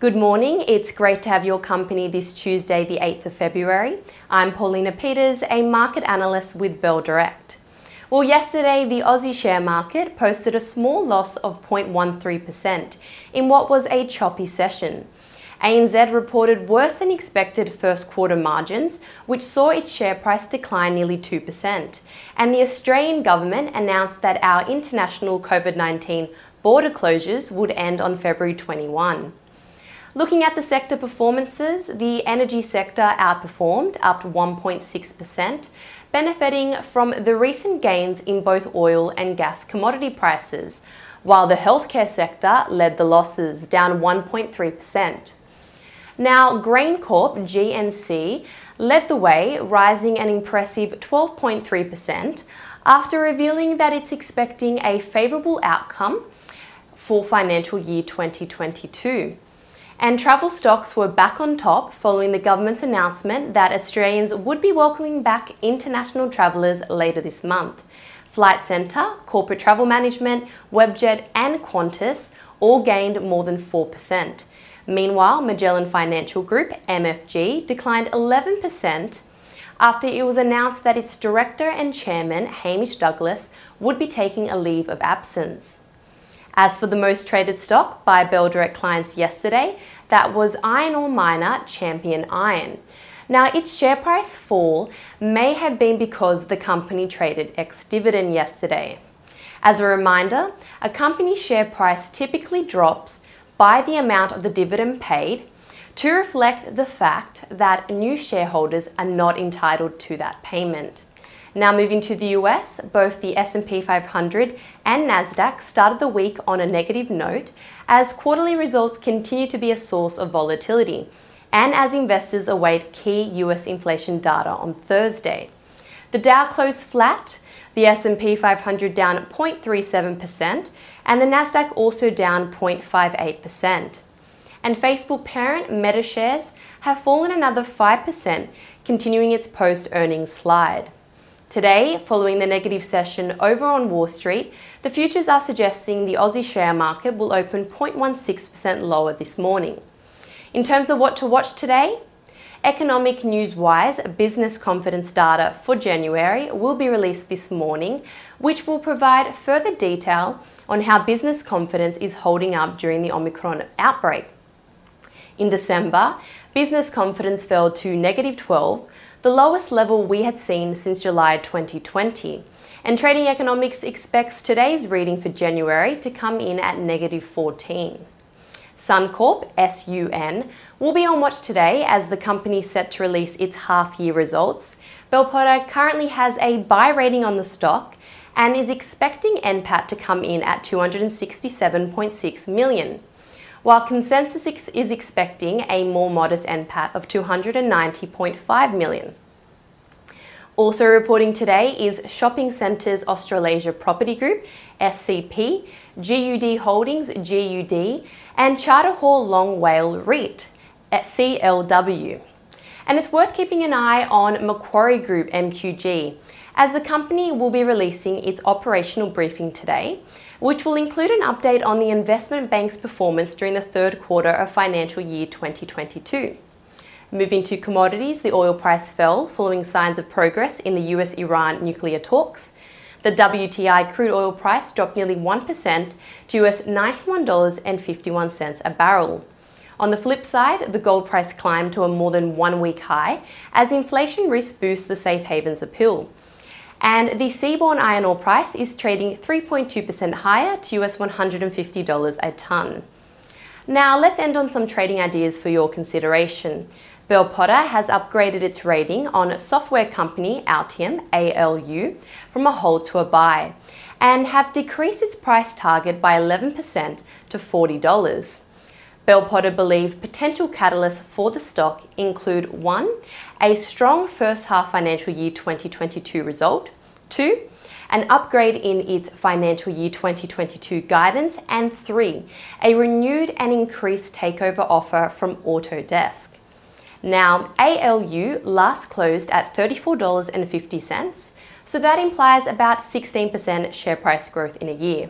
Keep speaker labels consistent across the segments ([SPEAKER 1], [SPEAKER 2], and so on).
[SPEAKER 1] Good morning. It's great to have your company this Tuesday, the 8th of February. I'm Paulina Peters, a market analyst with Bell Direct. Well, yesterday the Aussie share market posted a small loss of 0.13% in what was a choppy session. ANZ reported worse than expected first quarter margins, which saw its share price decline nearly 2%. And the Australian government announced that our international COVID 19 border closures would end on February 21. Looking at the sector performances, the energy sector outperformed up 1.6%, benefiting from the recent gains in both oil and gas commodity prices, while the healthcare sector led the losses, down 1.3%. Now, GrainCorp GNC led the way, rising an impressive 12.3% after revealing that it's expecting a favourable outcome for financial year 2022. And travel stocks were back on top following the government's announcement that Australians would be welcoming back international travellers later this month. Flight Centre, Corporate Travel Management, Webjet, and Qantas all gained more than 4%. Meanwhile, Magellan Financial Group, MFG, declined 11% after it was announced that its director and chairman, Hamish Douglass, would be taking a leave of absence. As for the most traded stock by Bell Direct clients yesterday, that was iron ore miner Champion Iron. Now, its share price fall may have been because the company traded ex dividend yesterday. As a reminder, a company's share price typically drops by the amount of the dividend paid to reflect the fact that new shareholders are not entitled to that payment. Now moving to the US, both the S&P 500 and Nasdaq started the week on a negative note as quarterly results continue to be a source of volatility and as investors await key US inflation data on Thursday. The Dow closed flat, the S&P 500 down 0.37% and the Nasdaq also down 0.58%. And Facebook parent Meta shares have fallen another 5%, continuing its post-earnings slide. Today, following the negative session over on Wall Street, the futures are suggesting the Aussie share market will open 0.16% lower this morning. In terms of what to watch today, Economic News Wise business confidence data for January will be released this morning, which will provide further detail on how business confidence is holding up during the Omicron outbreak. In December, business confidence fell to negative 12, the lowest level we had seen since July 2020. And Trading Economics expects today's reading for January to come in at negative 14. Suncorp, SUN, will be on watch today as the company is set to release its half year results. Bell Potter currently has a buy rating on the stock and is expecting NPAT to come in at 267.6 million, while consensus is expecting a more modest NPAT of 290.5 million. Also reporting today is Shopping Centres Australasia Property Group, SCP, GUD Holdings, GUD, and Charter Hall Long WALE REIT at CLW. And it's worth keeping an eye on Macquarie Group MQG, as the company will be releasing its operational briefing today, which will include an update on the investment bank's performance during the third quarter of financial year 2022. Moving to commodities, the oil price fell following signs of progress in the US Iran nuclear talks. The WTI crude oil price dropped nearly 1% to US $91.51 a barrel. On the flip side, the gold price climbed to a more than one week high as inflation risk boosts the safe havens appeal. And the seaborne iron ore price is trading 3.2% higher to US $150 a tonne. Now, let's end on some trading ideas for your consideration. Bell Potter has upgraded its rating on software company Altium, ALU, from a hold to a buy, and have decreased its price target by 11% to $40. Bell Potter believe potential catalysts for the stock include 1. A strong first half financial year 2022 result, 2. An upgrade in its financial year 2022 guidance, and 3. A renewed and increased takeover offer from Autodesk. Now, ALU last closed at $34.50, so that implies about 16% share price growth in a year.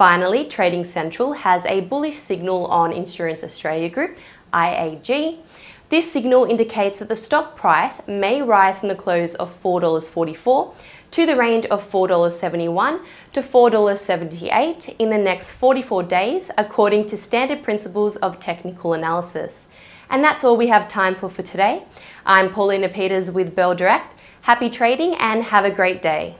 [SPEAKER 1] Finally, Trading Central has a bullish signal on Insurance Australia Group, IAG. This signal indicates that the stock price may rise from the close of $4.44 to the range of $4.71 to $4.78 in the next 44 days, according to standard principles of technical analysis. And that's all we have time for for today. I'm Paulina Peters with Bell Direct. Happy trading and have a great day.